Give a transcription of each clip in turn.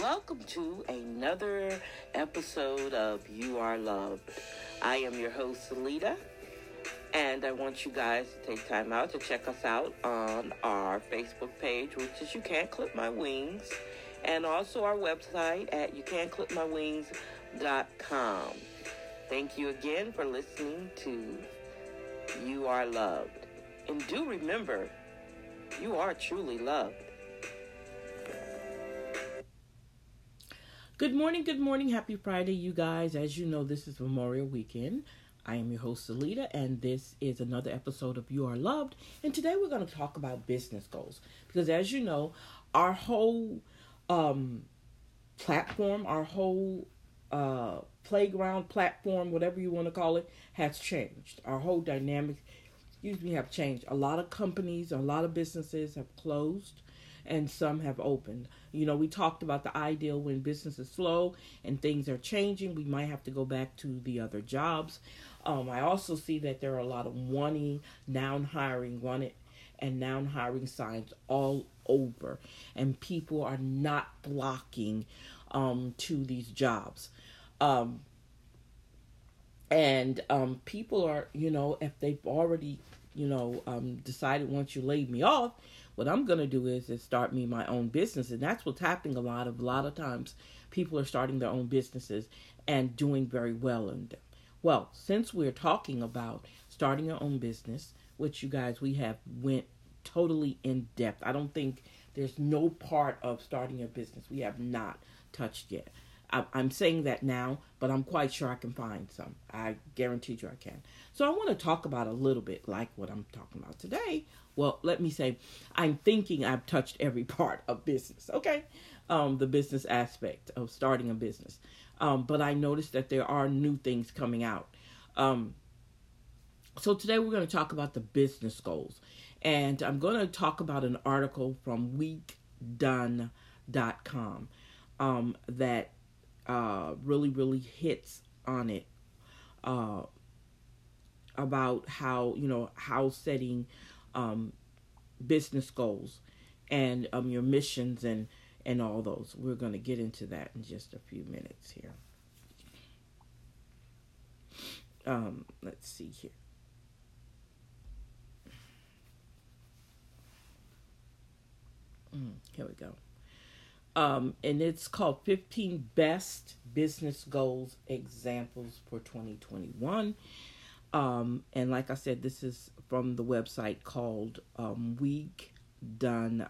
Welcome to another episode of You Are Loved. I am your host, Salita, and I want you guys to take time out to check us out on our Facebook page, which is You Can't Clip My Wings, and also our website at YouCan'tClipMyWings.com. Thank you again for listening to You Are Loved. And do remember, you are truly loved. Good morning, good morning, happy Friday, you guys. As you know, this is Memorial Weekend. I am your host, Salita, and this is another episode of You Are Loved. And today we're going to talk about business goals because, as you know, our whole um, platform, our whole uh, playground platform, whatever you want to call it, has changed. Our whole dynamic, excuse me, have changed. A lot of companies, a lot of businesses have closed, and some have opened. You know, we talked about the ideal when business is slow and things are changing, we might have to go back to the other jobs. Um, I also see that there are a lot of wanting, noun hiring, wanted, and noun hiring signs all over, and people are not blocking um, to these jobs. Um, and um, people are, you know, if they've already, you know, um, decided once you laid me off, what I'm gonna do is is start me my own business, and that's what's happening a lot of. A lot of times, people are starting their own businesses and doing very well in them. Well, since we're talking about starting your own business, which you guys we have went totally in depth. I don't think there's no part of starting your business we have not touched yet. I'm saying that now, but I'm quite sure I can find some. I guarantee you I can. So I want to talk about a little bit like what I'm talking about today. Well, let me say, I'm thinking I've touched every part of business, okay? Um, the business aspect of starting a business. Um, but I noticed that there are new things coming out. Um, so today we're going to talk about the business goals. And I'm going to talk about an article from weekdone.com um, that uh, really, really hits on it uh, about how, you know, how setting um, business goals and um, your missions and, and all those. We're going to get into that in just a few minutes here. Um, let's see here. Mm, here we go. Um, and it's called 15 Best Business Goals Examples for 2021. Um, and like I said, this is from the website called um, weekdone.com.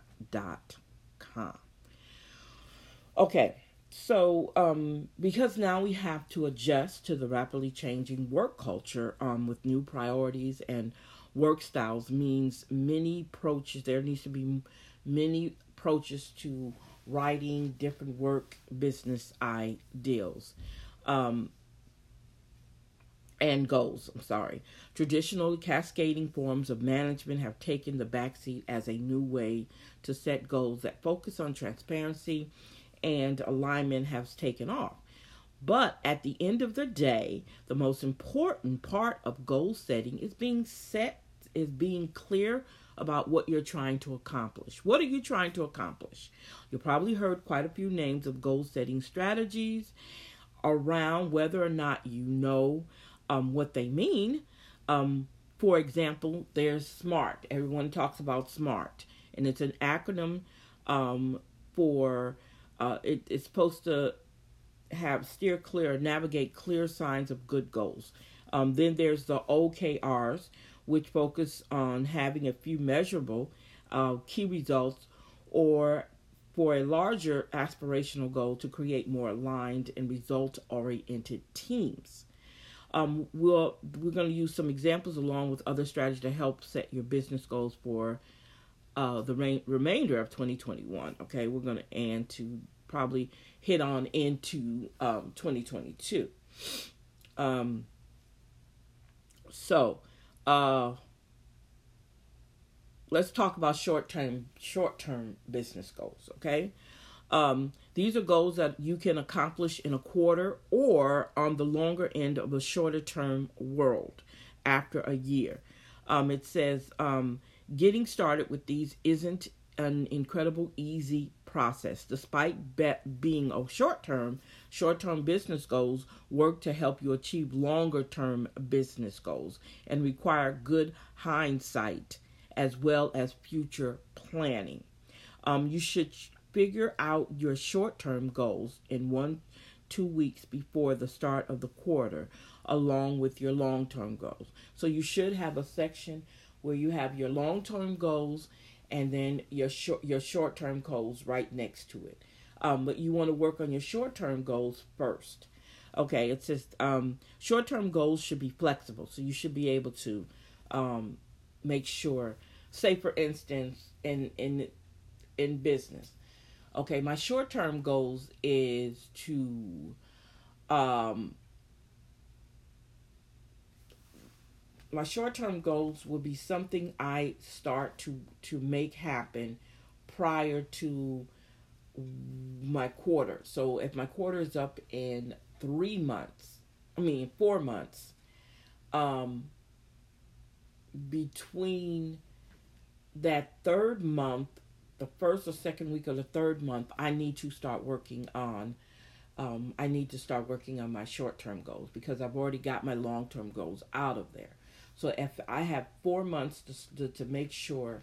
Okay, so um, because now we have to adjust to the rapidly changing work culture um, with new priorities and work styles means many approaches, there needs to be many approaches to writing different work business ideals um, and goals. I'm sorry. Traditionally, cascading forms of management have taken the backseat as a new way to set goals that focus on transparency and alignment has taken off. But at the end of the day, the most important part of goal setting is being set is being clear about what you're trying to accomplish. What are you trying to accomplish? You probably heard quite a few names of goal setting strategies around whether or not you know um, what they mean. Um, for example, there's SMART. Everyone talks about SMART, and it's an acronym um, for uh, it, it's supposed to have steer clear, navigate clear signs of good goals. Um, then there's the OKRs, which focus on having a few measurable uh, key results or for a larger aspirational goal to create more aligned and result oriented teams. Um, we'll, we're going to use some examples along with other strategies to help set your business goals for uh, the re- remainder of 2021. Okay, we're going to and to probably hit on into um, 2022. Um, so, uh, let's talk about short term short term business goals. Okay, um, these are goals that you can accomplish in a quarter or on the longer end of a shorter term world after a year. Um, it says um, getting started with these isn't an incredible easy process. Despite be- being a short term, short term business goals work to help you achieve longer term business goals and require good hindsight as well as future planning. Um, you should figure out your short term goals in one, two weeks before the start of the quarter, along with your long term goals. So you should have a section where you have your long term goals and then your short your short term goals right next to it. Um, but you want to work on your short term goals first. Okay, it says um, short term goals should be flexible, so you should be able to um, make sure. Say, for instance, in in in business, okay, my short term goals is to um, my short-term goals will be something I start to to make happen prior to my quarter. So if my quarter is up in 3 months, I mean 4 months, um between that third month, the first or second week of the third month, I need to start working on um, I need to start working on my short term goals because I've already got my long term goals out of there. So if I have four months to, to, to make sure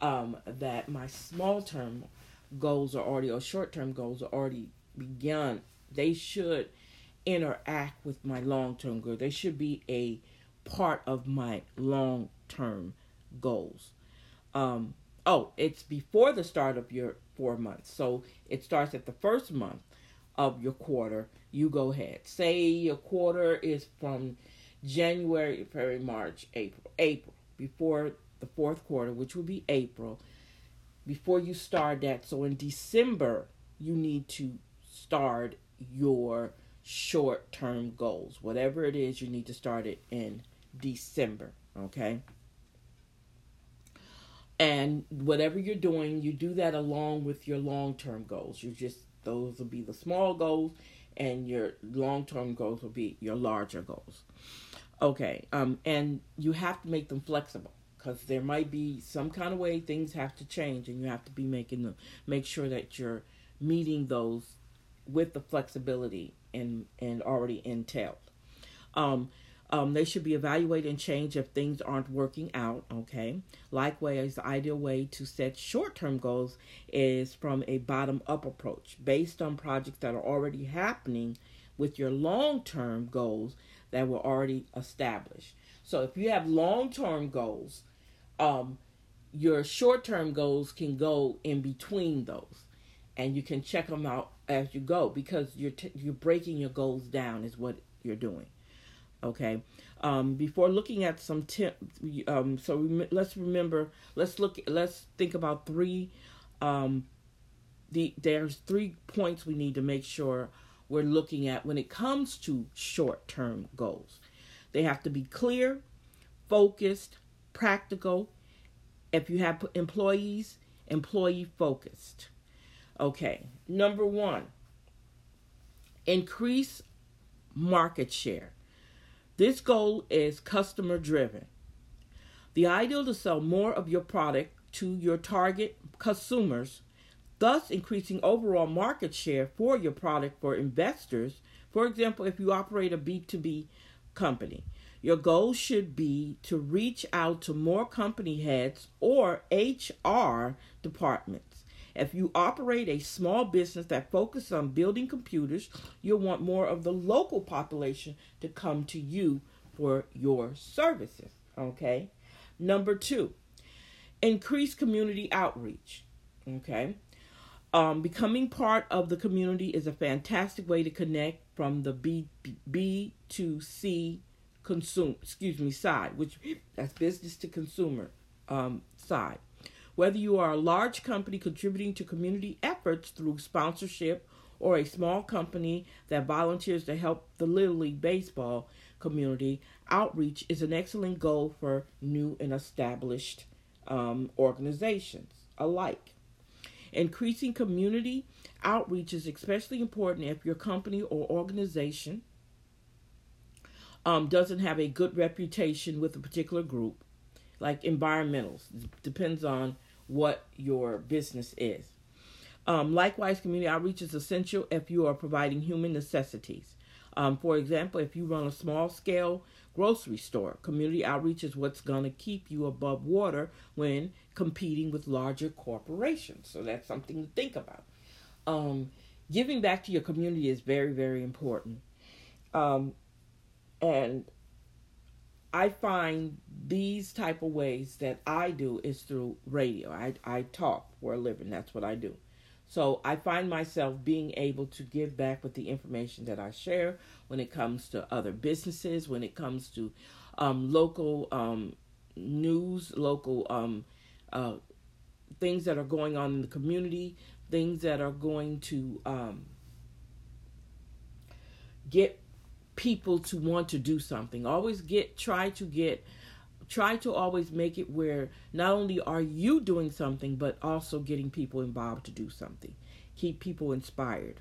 um, that my small term goals are already or short term goals are already begun, they should interact with my long term goal. They should be a part of my long term goals. Um, oh, it's before the start of your four months. So it starts at the first month of your quarter. You go ahead. Say your quarter is from January, February, March, April. April, before the fourth quarter, which will be April, before you start that. So in December, you need to start your short term goals. Whatever it is, you need to start it in December. Okay? And whatever you're doing, you do that along with your long term goals. You just, those will be the small goals, and your long term goals will be your larger goals. Okay, um, and you have to make them flexible because there might be some kind of way things have to change, and you have to be making them make sure that you're meeting those with the flexibility and and already entailed. Um, um, they should be evaluated and changed if things aren't working out. Okay. Likewise, the ideal way to set short term goals is from a bottom up approach based on projects that are already happening with your long term goals that were already established. So if you have long term goals, um, your short term goals can go in between those, and you can check them out as you go because you're t- you're breaking your goals down is what you're doing. Okay. Um, before looking at some tips, um, so rem- let's remember. Let's look. Let's think about three. Um, the there's three points we need to make sure we're looking at when it comes to short term goals. They have to be clear, focused, practical. If you have employees, employee focused. Okay, number one, increase market share. This goal is customer driven. The ideal to sell more of your product to your target consumers thus increasing overall market share for your product for investors. For example, if you operate a B2B company, your goal should be to reach out to more company heads or HR departments. If you operate a small business that focuses on building computers, you'll want more of the local population to come to you for your services. Okay. Number two, increase community outreach. Okay. Um, becoming part of the community is a fantastic way to connect from the B B to C consume excuse me side, which that's business to consumer um, side. Whether you are a large company contributing to community efforts through sponsorship or a small company that volunteers to help the Little League baseball community, outreach is an excellent goal for new and established um, organizations alike. Increasing community outreach is especially important if your company or organization um, doesn't have a good reputation with a particular group, like environmentals. Depends on what your business is. Um, likewise, community outreach is essential if you are providing human necessities. Um, for example, if you run a small scale grocery store, community outreach is what's going to keep you above water when competing with larger corporations. So that's something to think about. Um, giving back to your community is very, very important. Um, and I find these type of ways that I do is through radio. I, I talk for a living. That's what I do. So I find myself being able to give back with the information that I share when it comes to other businesses, when it comes to um, local um, news, local um, uh, things that are going on in the community, things that are going to um, get people to want to do something. Always get, try to get try to always make it where not only are you doing something, but also getting people involved to do something. Keep people inspired.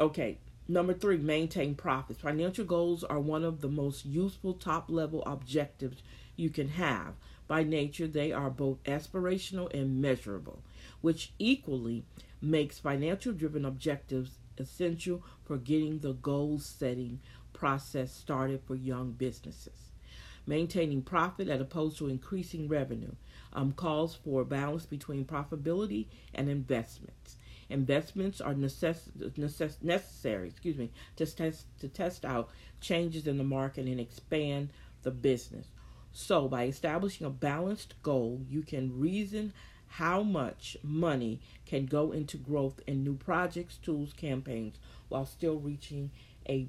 Okay, number three, maintain profits. Financial goals are one of the most useful top level objectives you can have. By nature, they are both aspirational and measurable, which equally makes financial driven objectives essential for getting the goal setting process started for young businesses maintaining profit as opposed to increasing revenue um, calls for a balance between profitability and investments. Investments are necess- necess- necessary, excuse me, to test to test out changes in the market and expand the business. So, by establishing a balanced goal, you can reason how much money can go into growth in new projects, tools, campaigns, while still reaching a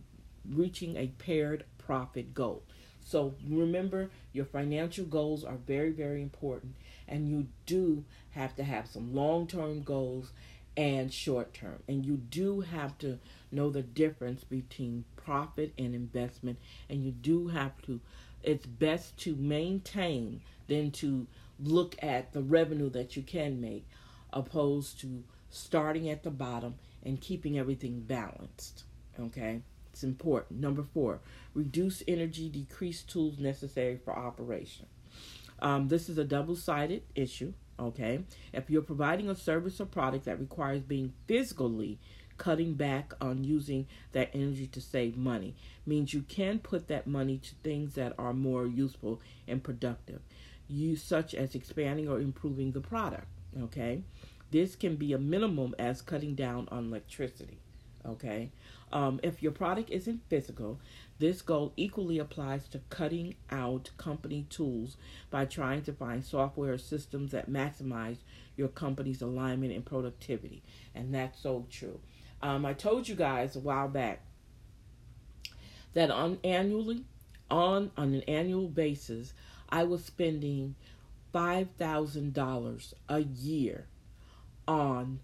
reaching a paired profit goal. So remember, your financial goals are very, very important, and you do have to have some long term goals and short term. And you do have to know the difference between profit and investment, and you do have to, it's best to maintain than to look at the revenue that you can make, opposed to starting at the bottom and keeping everything balanced. Okay? It's important. Number four, reduce energy, decrease tools necessary for operation. Um, this is a double sided issue. Okay. If you're providing a service or product that requires being physically cutting back on using that energy to save money means you can put that money to things that are more useful and productive, use such as expanding or improving the product. Okay. This can be a minimum as cutting down on electricity. Okay. Um, if your product isn't physical, this goal equally applies to cutting out company tools by trying to find software systems that maximize your company's alignment and productivity. And that's so true. Um, I told you guys a while back that on annually, on on an annual basis, I was spending five thousand dollars a year on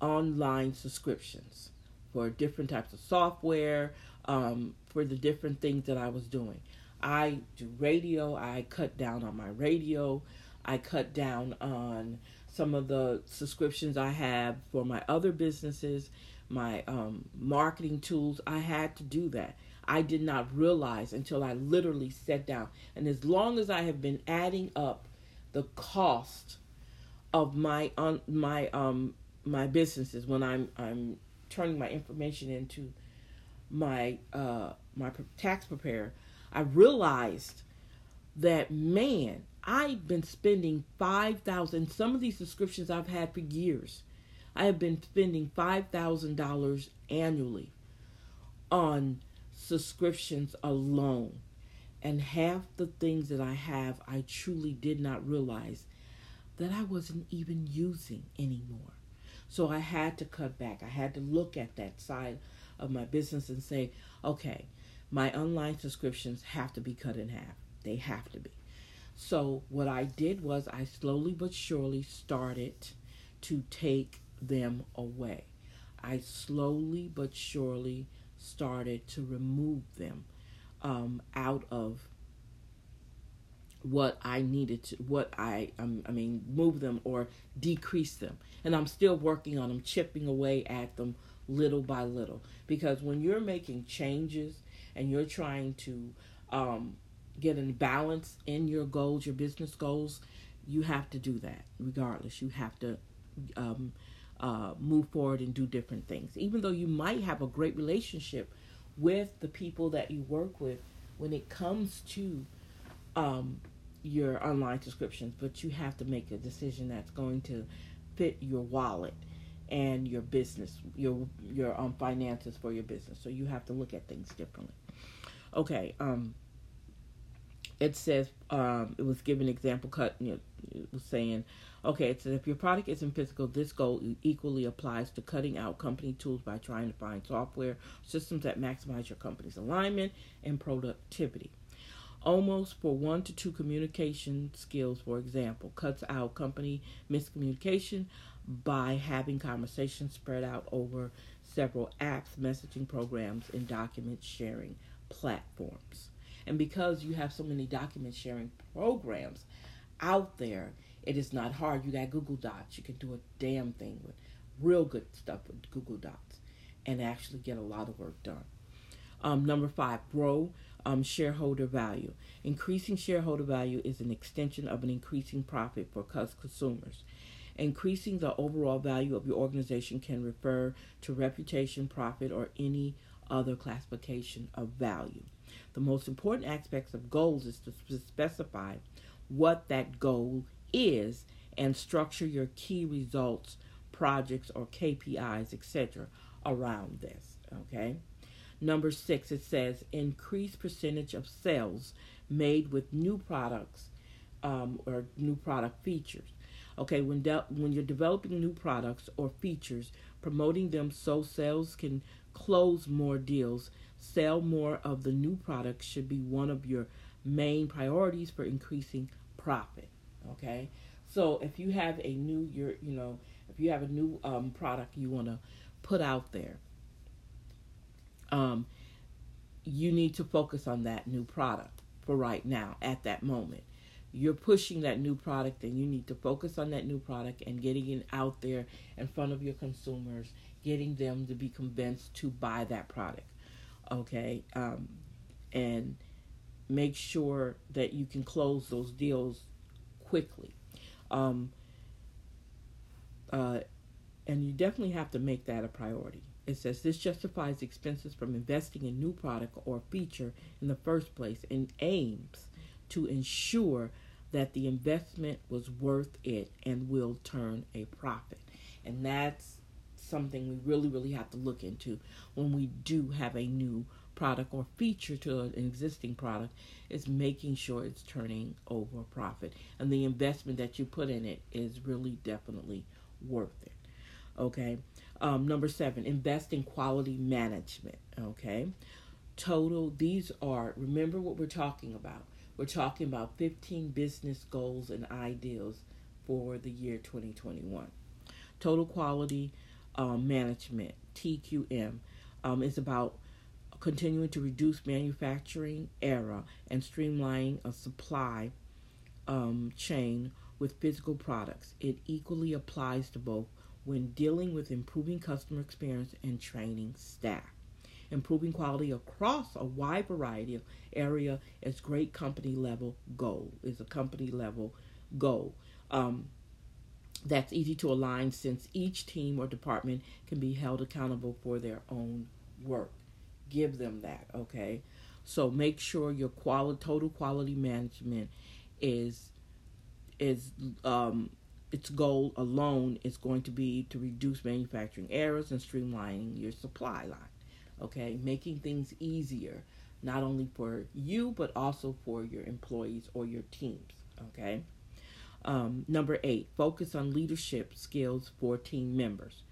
online subscriptions for different types of software, um, for the different things that I was doing. I do radio, I cut down on my radio, I cut down on some of the subscriptions I have for my other businesses, my um, marketing tools. I had to do that. I did not realize until I literally sat down. And as long as I have been adding up the cost of my on my um my businesses when I'm I'm turning my information into my uh, my tax preparer, I realized that man, I've been spending five thousand. Some of these subscriptions I've had for years, I have been spending five thousand dollars annually on subscriptions alone, and half the things that I have, I truly did not realize that I wasn't even using anymore. So I had to cut back. I had to look at that side of my business and say, okay, my online subscriptions have to be cut in half. They have to be. So what I did was I slowly but surely started to take them away. I slowly but surely started to remove them um, out of what I needed to, what I, um, I mean, move them or decrease them. And I'm still working on them, chipping away at them little by little. Because when you're making changes and you're trying to um, get a balance in your goals, your business goals, you have to do that regardless. You have to um, uh, move forward and do different things. Even though you might have a great relationship with the people that you work with when it comes to um, your online subscriptions, but you have to make a decision that's going to fit your wallet and your business, your your um, finances for your business. So you have to look at things differently. Okay. Um, it says um, it was given example cut. You know, it was saying, okay, it says if your product isn't physical, this goal equally applies to cutting out company tools by trying to find software systems that maximize your company's alignment and productivity. Almost for one to two communication skills, for example, cuts out company miscommunication by having conversations spread out over several apps, messaging programs, and document sharing platforms. And because you have so many document sharing programs out there, it is not hard. You got Google Docs. You can do a damn thing with real good stuff with Google Docs and actually get a lot of work done. Um, number five, grow um, shareholder value. Increasing shareholder value is an extension of an increasing profit for consumers. Increasing the overall value of your organization can refer to reputation, profit, or any other classification of value. The most important aspects of goals is to specify what that goal is and structure your key results, projects, or KPIs, etc., around this. Okay. Number six, it says increase percentage of sales made with new products um, or new product features. Okay, when de- when you're developing new products or features, promoting them so sales can close more deals, sell more of the new products should be one of your main priorities for increasing profit. Okay, so if you have a new, your you know, if you have a new um, product you want to put out there, um, you need to focus on that new product for right now at that moment. You're pushing that new product, and you need to focus on that new product and getting it out there in front of your consumers, getting them to be convinced to buy that product. Okay, um, and make sure that you can close those deals quickly. Um, uh, and you definitely have to make that a priority. It says this justifies expenses from investing in new product or feature in the first place and aims to ensure that the investment was worth it and will turn a profit. And that's something we really, really have to look into when we do have a new product or feature to an existing product is making sure it's turning over a profit. And the investment that you put in it is really definitely worth it. Okay um, number seven invest in quality management okay? Total these are remember what we're talking about. We're talking about 15 business goals and ideals for the year 2021 total quality um, management tqm um, is about continuing to reduce manufacturing error and streamlining a supply um, chain with physical products. It equally applies to both when dealing with improving customer experience and training staff. Improving quality across a wide variety of area is great company level goal. Is a company level goal. Um, that's easy to align since each team or department can be held accountable for their own work give them that, okay? So make sure your quality total quality management is is um its goal alone is going to be to reduce manufacturing errors and streamlining your supply line. Okay, making things easier not only for you but also for your employees or your teams. Okay. Um, number eight, focus on leadership skills for team members.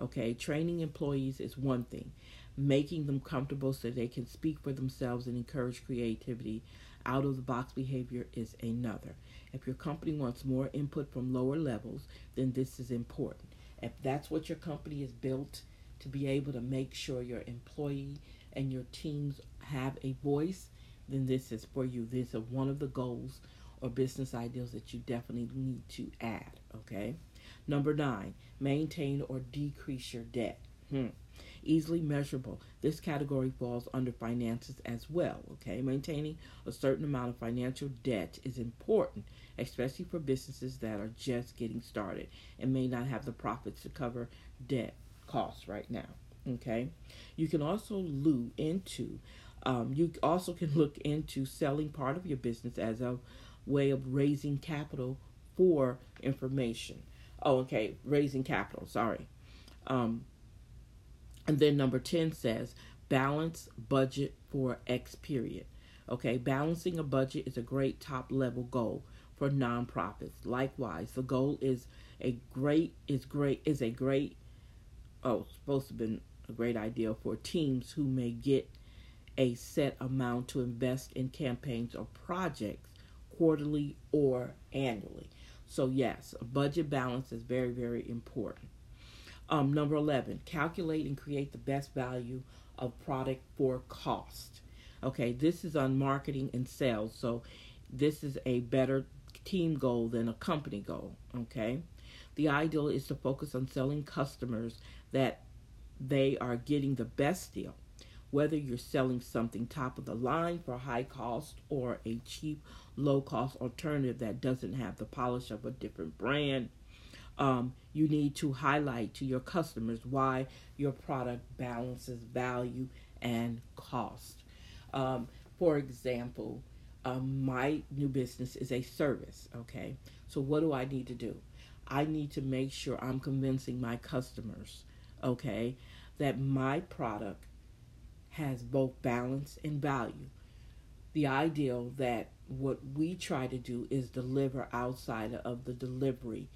Okay, training employees is one thing making them comfortable so they can speak for themselves and encourage creativity out of the box behavior is another. If your company wants more input from lower levels, then this is important. If that's what your company is built to be able to make sure your employee and your teams have a voice, then this is for you. This is one of the goals or business ideals that you definitely need to add. Okay. Number nine, maintain or decrease your debt. Hmm. Easily measurable. This category falls under finances as well. Okay, maintaining a certain amount of financial debt is important, especially for businesses that are just getting started and may not have the profits to cover debt costs right now. Okay, you can also look into. Um, you also can look into selling part of your business as a way of raising capital for information. Oh, okay, raising capital. Sorry. Um, and then number 10 says balance budget for X period. Okay, balancing a budget is a great top level goal for nonprofits. Likewise, the goal is a great is great is a great oh supposed to been a great idea for teams who may get a set amount to invest in campaigns or projects quarterly or annually. So yes, a budget balance is very very important. Um, number 11, calculate and create the best value of product for cost. Okay, this is on marketing and sales. So this is a better team goal than a company goal. Okay, the ideal is to focus on selling customers that they are getting the best deal. Whether you're selling something top of the line for high cost or a cheap, low cost alternative that doesn't have the polish of a different brand, um, you need to highlight to your customers why your product balances value and cost. Um, for example, um, my new business is a service, okay? So, what do I need to do? I need to make sure I'm convincing my customers, okay, that my product has both balance and value. The ideal that what we try to do is deliver outside of the delivery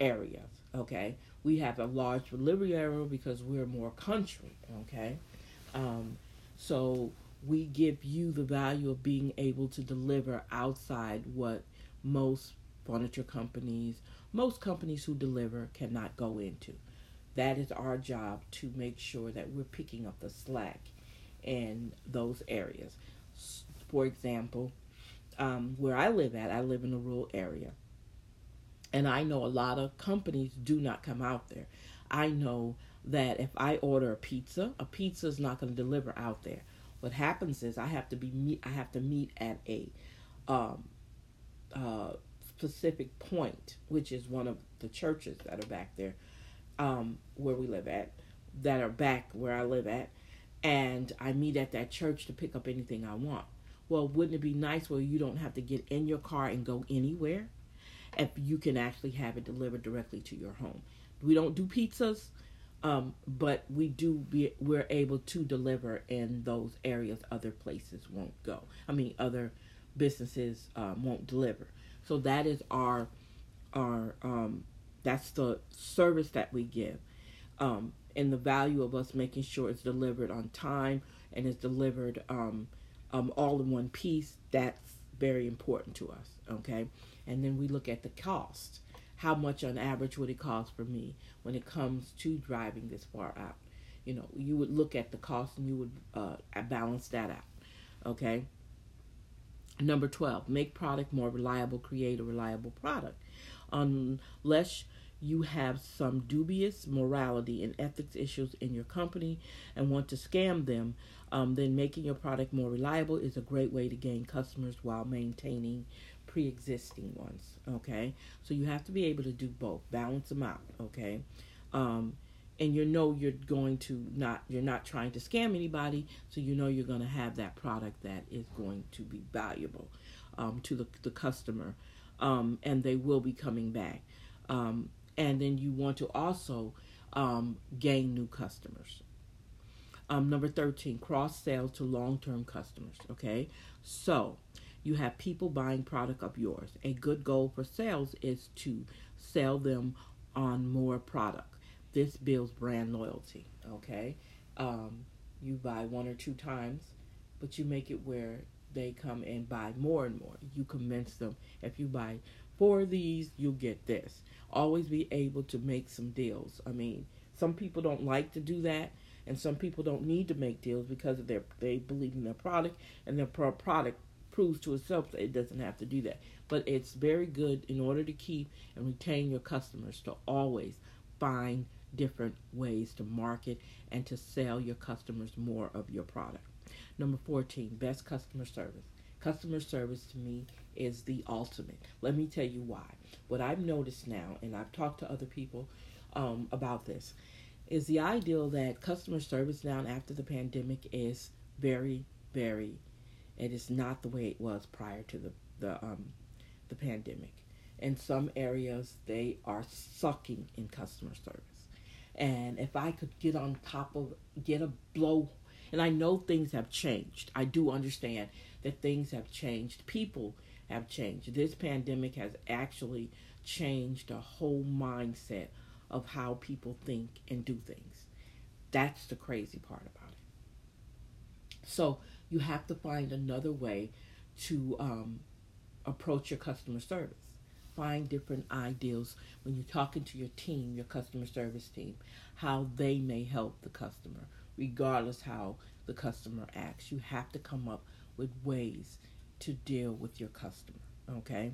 areas. Okay, we have a large delivery area because we're more country. Okay, um, so we give you the value of being able to deliver outside what most furniture companies, most companies who deliver cannot go into. That is our job to make sure that we're picking up the slack in those areas. For example, um, where I live at, I live in a rural area. And I know a lot of companies do not come out there. I know that if I order a pizza, a pizza is not going to deliver out there. What happens is I have to be meet, I have to meet at a um, uh, specific point, which is one of the churches that are back there, um, where we live at, that are back where I live at, and I meet at that church to pick up anything I want. Well, wouldn't it be nice where you don't have to get in your car and go anywhere? If you can actually have it delivered directly to your home. We don't do pizzas, um, but we do be we're able to deliver in those areas other places won't go. I mean, other businesses um, won't deliver. So that is our our um, that's the service that we give, um, and the value of us making sure it's delivered on time and it's delivered um, um, all in one piece. That's very important to us. Okay and then we look at the cost. How much on average would it cost for me when it comes to driving this far out? You know, you would look at the cost and you would uh, balance that out. Okay. Number 12, make product more reliable, create a reliable product. Unless you have some dubious morality and ethics issues in your company and want to scam them, um, then making your product more reliable is a great way to gain customers while maintaining pre-existing ones okay? So you have to be able to do both balance them out okay? Um, and you know you're going to not you're not trying to scam anybody so you know you're going to have that product that is going to be valuable um, to the, the customer um, and they will be coming back. Um, and then you want to also um, gain new customers. Um, number 13 cross sell to long-term customers okay? So you have people buying product of yours. A good goal for sales is to sell them on more product. This builds brand loyalty. Okay, um, you buy one or two times, but you make it where they come and buy more and more. You convince them if you buy four of these, you'll get this. Always be able to make some deals. I mean, some people don't like to do that, and some people don't need to make deals because of their they believe in their product and their product proves to itself that it doesn't have to do that. But it's very good in order to keep and retain your customers to always find different ways to market and to sell your customers more of your product. Number 14, best customer service. Customer service to me is the ultimate. Let me tell you why. What I've noticed now, and I've talked to other people um, about this, is the ideal that customer service now after the pandemic is very, very, it is not the way it was prior to the the um, the pandemic. In some areas, they are sucking in customer service, and if I could get on top of get a blow, and I know things have changed. I do understand that things have changed. People have changed. This pandemic has actually changed a whole mindset of how people think and do things. That's the crazy part about it. So you have to find another way to um, approach your customer service. Find different ideals when you're talking to your team, your customer service team, how they may help the customer, regardless how the customer acts. You have to come up with ways to deal with your customer. Okay.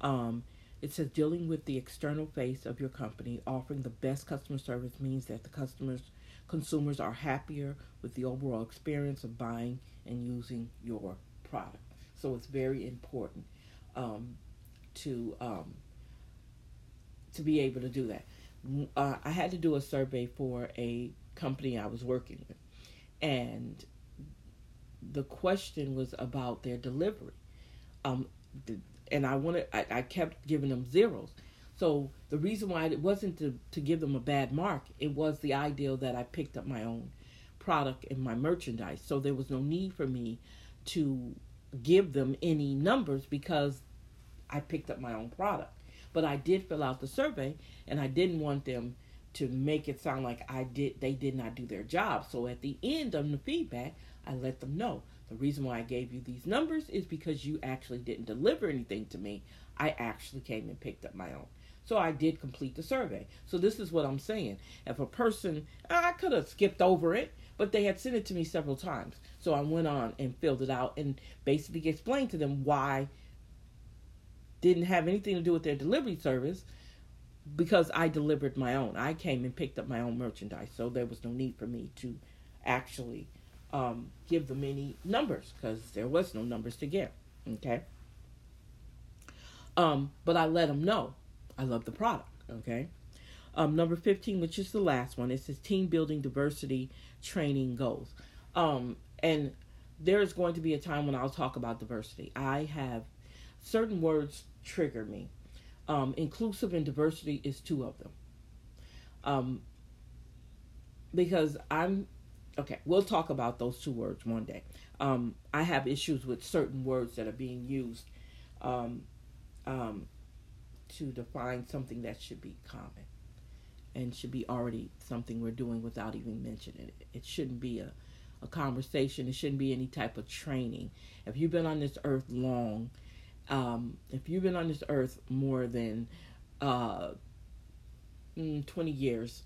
Um, it says dealing with the external face of your company, offering the best customer service means that the customers consumers are happier with the overall experience of buying and using your product. So it's very important um, to um, to be able to do that. Uh, I had to do a survey for a company I was working with, and the question was about their delivery. Um, the, and I wanted, I, I kept giving them zeros. So the reason why it wasn't to, to give them a bad mark, it was the ideal that I picked up my own product and my merchandise. So there was no need for me to give them any numbers because I picked up my own product. But I did fill out the survey and I didn't want them to make it sound like I did they did not do their job. So at the end of the feedback, I let them know the reason why I gave you these numbers is because you actually didn't deliver anything to me. I actually came and picked up my own. So I did complete the survey. So this is what I'm saying. If a person, I could have skipped over it, but they had sent it to me several times. So I went on and filled it out and basically explained to them why didn't have anything to do with their delivery service because I delivered my own. I came and picked up my own merchandise. So there was no need for me to actually um, give them any numbers because there was no numbers to give. Okay. Um, but I let them know I love the product. Okay. Um, number 15, which is the last one, it says team building diversity training goals. Um, and there's going to be a time when I'll talk about diversity. I have certain words trigger me. Um, inclusive and diversity is two of them. Um, because I'm okay, we'll talk about those two words one day. Um, I have issues with certain words that are being used um, um, to define something that should be common and should be already something we're doing without even mentioning it. It shouldn't be a, a conversation. It shouldn't be any type of training. If you've been on this earth long, um, if you've been on this earth more than uh, mm, 20 years,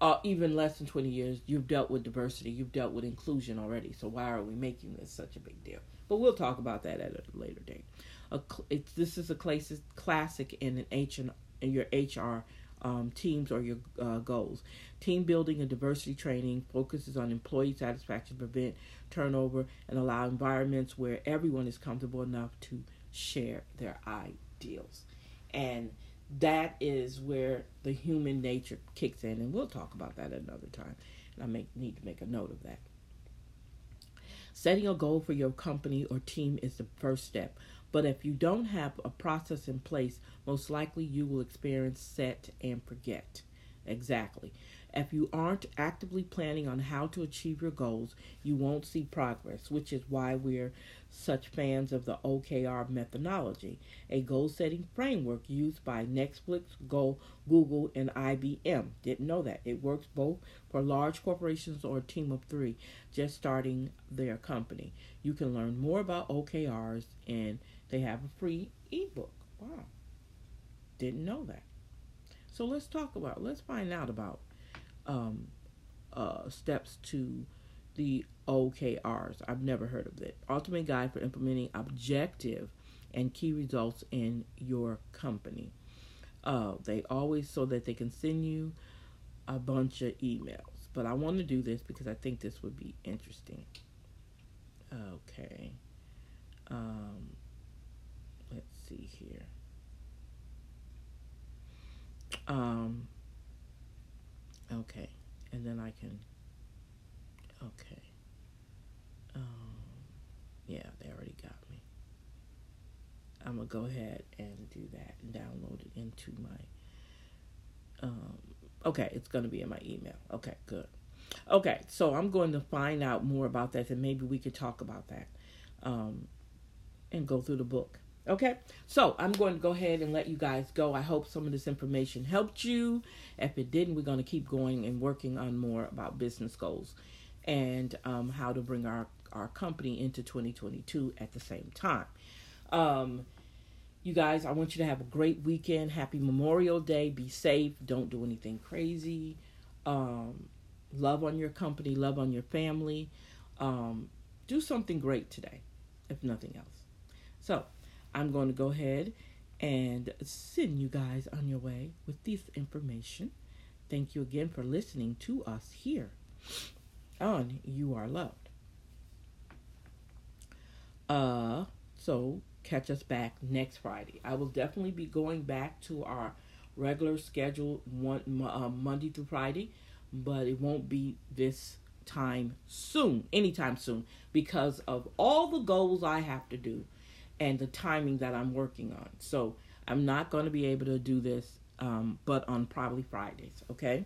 uh, even less than 20 years, you've dealt with diversity, you've dealt with inclusion already. So why are we making this such a big deal? But we'll talk about that at a later date. it's, this is a classic in an H and in your HR um, teams or your uh, goals. Team building and diversity training focuses on employee satisfaction, prevent turnover, and allow environments where everyone is comfortable enough to share their ideals. And that is where the human nature kicks in, and we'll talk about that another time. And I make, need to make a note of that. Setting a goal for your company or team is the first step, but if you don't have a process in place, most likely you will experience set and forget. Exactly. If you aren't actively planning on how to achieve your goals, you won't see progress, which is why we're such fans of the OKR methodology, a goal setting framework used by Netflix, Go, Google, and IBM. Didn't know that. It works both for large corporations or a team of three just starting their company. You can learn more about OKRs, and they have a free ebook. Wow. Didn't know that. So let's talk about, let's find out about um, uh, steps to the OKRs. I've never heard of it. Ultimate Guide for Implementing Objective and Key Results in Your Company. Uh, they always, so that they can send you a bunch of emails, but I want to do this because I think this would be interesting. Okay. Um, see here. Um, okay. And then I can, okay. Um, yeah, they already got me. I'm going to go ahead and do that and download it into my, um, okay, it's going to be in my email. Okay, good. Okay, so I'm going to find out more about that and maybe we could talk about that um, and go through the book. Okay, so I'm going to go ahead and let you guys go. I hope some of this information helped you. If it didn't, we're going to keep going and working on more about business goals and um, how to bring our, our company into 2022 at the same time. Um, you guys, I want you to have a great weekend. Happy Memorial Day. Be safe. Don't do anything crazy. Um, love on your company, love on your family. Um, do something great today, if nothing else. So, I'm going to go ahead and send you guys on your way with this information. Thank you again for listening to us here on You Are Loved. Uh, so catch us back next Friday. I will definitely be going back to our regular schedule one uh, Monday through Friday, but it won't be this time soon, anytime soon, because of all the goals I have to do and the timing that I'm working on. So I'm not going to be able to do this, um, but on probably Fridays, okay?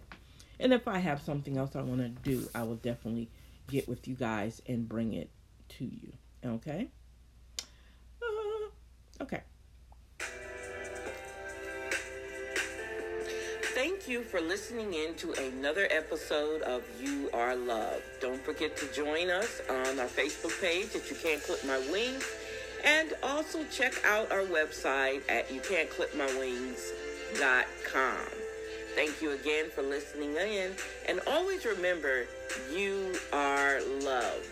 And if I have something else I want to do, I will definitely get with you guys and bring it to you, okay? Uh, okay. Thank you for listening in to another episode of You Are Loved. Don't forget to join us on our Facebook page at You Can't Clip My Wings and also check out our website at youcan'tclipmywings.com. Thank you again for listening in. And always remember, you are loved.